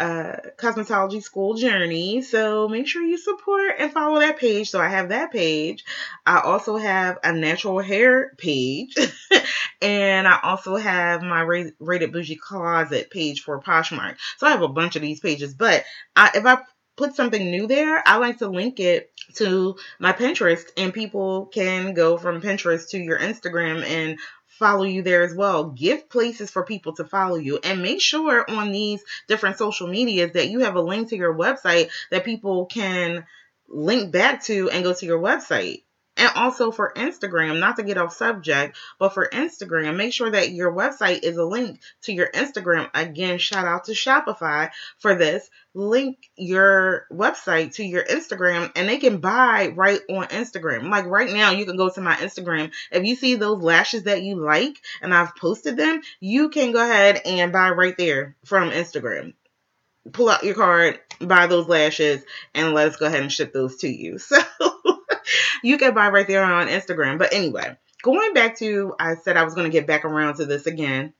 uh, cosmetology school journey. So make sure you support and follow that page. So I have that page. I also have a natural hair page. and I also have my rated bougie closet page for Poshmark. So I have a bunch of these pages. But I, if I put something new there, I like to link it to my Pinterest and people can go from Pinterest to your Instagram and follow you there as well. Give places for people to follow you and make sure on these different social medias that you have a link to your website that people can link back to and go to your website. And also for Instagram, not to get off subject, but for Instagram, make sure that your website is a link to your Instagram. Again, shout out to Shopify for this. Link your website to your Instagram and they can buy right on Instagram. Like right now, you can go to my Instagram. If you see those lashes that you like and I've posted them, you can go ahead and buy right there from Instagram pull out your card, buy those lashes, and let us go ahead and ship those to you. So you can buy right there on Instagram. But anyway, going back to, I said I was going to get back around to this again.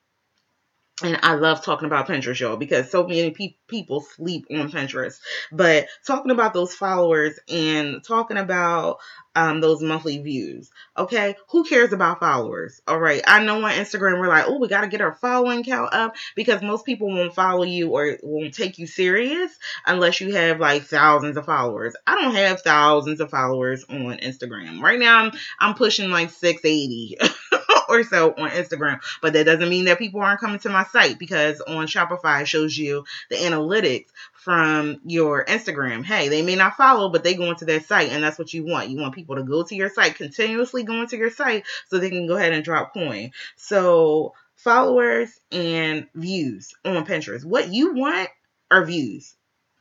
And I love talking about Pinterest, y'all, because so many pe- people sleep on Pinterest. But talking about those followers and talking about um, those monthly views. Okay, who cares about followers? All right, I know on Instagram we're like, oh, we got to get our following count up because most people won't follow you or won't take you serious unless you have like thousands of followers. I don't have thousands of followers on Instagram right now. I'm I'm pushing like 680. or so on Instagram. But that doesn't mean that people aren't coming to my site because on Shopify it shows you the analytics from your Instagram. Hey, they may not follow, but they go into their site, and that's what you want. You want people to go to your site, continuously go into your site, so they can go ahead and drop coin. So followers and views on Pinterest. What you want are views.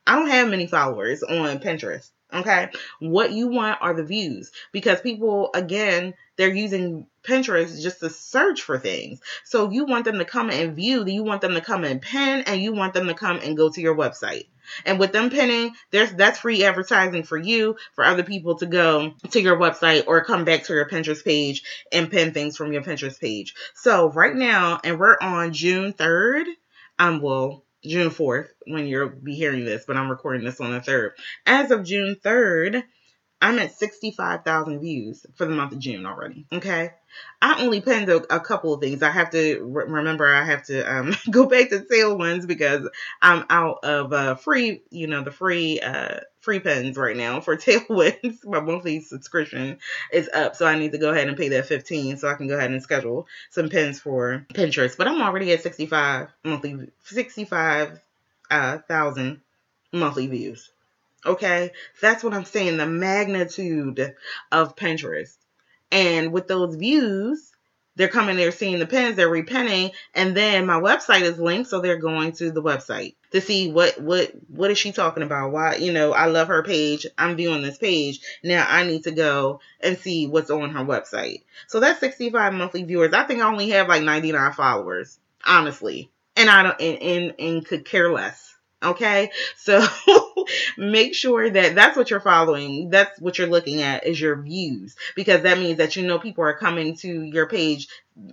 I don't have many followers on Pinterest. Okay. What you want are the views because people, again, they're using Pinterest just to search for things. So you want them to come and view, you want them to come and pin, and you want them to come and go to your website. And with them pinning, there's that's free advertising for you, for other people to go to your website or come back to your Pinterest page and pin things from your Pinterest page. So right now, and we're on June 3rd, um, well, June 4th when you'll be hearing this, but I'm recording this on the 3rd. As of June 3rd, I'm at 65,000 views for the month of June already. Okay. I only pinned a, a couple of things. I have to re- remember I have to um, go back to ones because I'm out of uh, free, you know, the free uh, free pins right now for Tailwinds. My monthly subscription is up, so I need to go ahead and pay that 15 so I can go ahead and schedule some pins for Pinterest. But I'm already at 65 monthly 65 uh, thousand monthly views. Okay, that's what I'm saying. The magnitude of Pinterest. And with those views, they're coming there seeing the pins, they're repenning, and then my website is linked, so they're going to the website to see what what what is she talking about? Why you know I love her page. I'm viewing this page now. I need to go and see what's on her website. So that's 65 monthly viewers. I think I only have like 99 followers, honestly, and I don't and and, and could care less. Okay. So make sure that that's what you're following. That's what you're looking at is your views because that means that you know people are coming to your page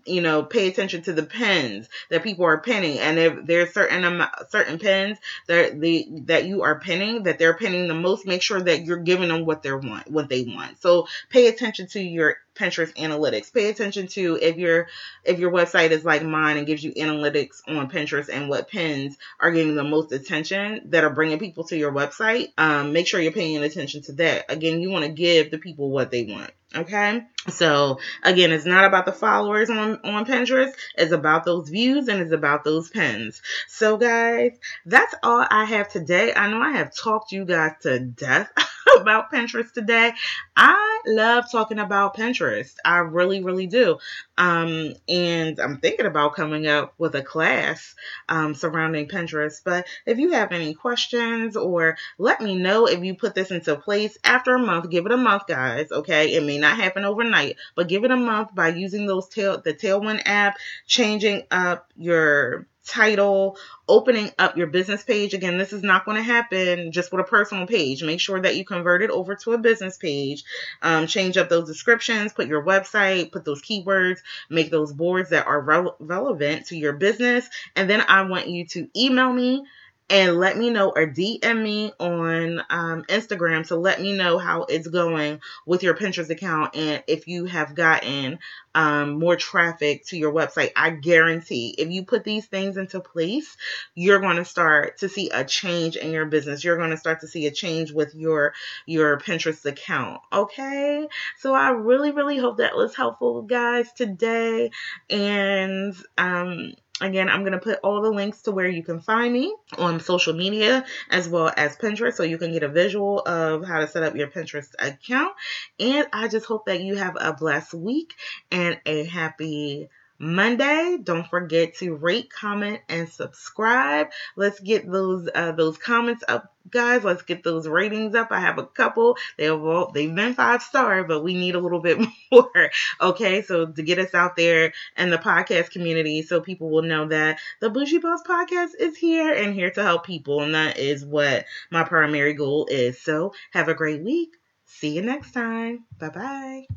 you know, pay attention to the pens that people are pinning, and if there's certain um, certain pens that the that you are pinning that they're pinning the most, make sure that you're giving them what they want, what they want. So pay attention to your Pinterest analytics. Pay attention to if your if your website is like mine and gives you analytics on Pinterest and what pins are getting the most attention that are bringing people to your website. Um, make sure you're paying attention to that. Again, you want to give the people what they want. Okay. So again, it's not about the followers on, on Pinterest. It's about those views and it's about those pins. So guys, that's all I have today. I know I have talked you guys to death about Pinterest today. I love talking about Pinterest. I really, really do. Um, and I'm thinking about coming up with a class um, surrounding Pinterest. But if you have any questions or let me know if you put this into place after a month, give it a month, guys. Okay. It may not happen overnight, but give it a month by using those tail the Tailwind app, changing up your title, opening up your business page. Again, this is not going to happen just with a personal page. Make sure that you convert it over to a business page. Um, change up those descriptions, put your website, put those keywords, make those boards that are re- relevant to your business. And then I want you to email me and let me know or DM me on um, Instagram to let me know how it's going with your Pinterest account and if you have gotten um, more traffic to your website. I guarantee if you put these things into place, you're going to start to see a change in your business. You're going to start to see a change with your your Pinterest account. Okay, so I really really hope that was helpful, guys, today, and um Again, I'm going to put all the links to where you can find me on social media as well as Pinterest so you can get a visual of how to set up your Pinterest account. And I just hope that you have a blessed week and a happy Monday. Don't forget to rate, comment, and subscribe. Let's get those uh, those comments up, guys. Let's get those ratings up. I have a couple. They've all, they've been five star, but we need a little bit more. Okay, so to get us out there and the podcast community, so people will know that the Bougie Boss podcast is here and here to help people, and that is what my primary goal is. So have a great week. See you next time. Bye bye.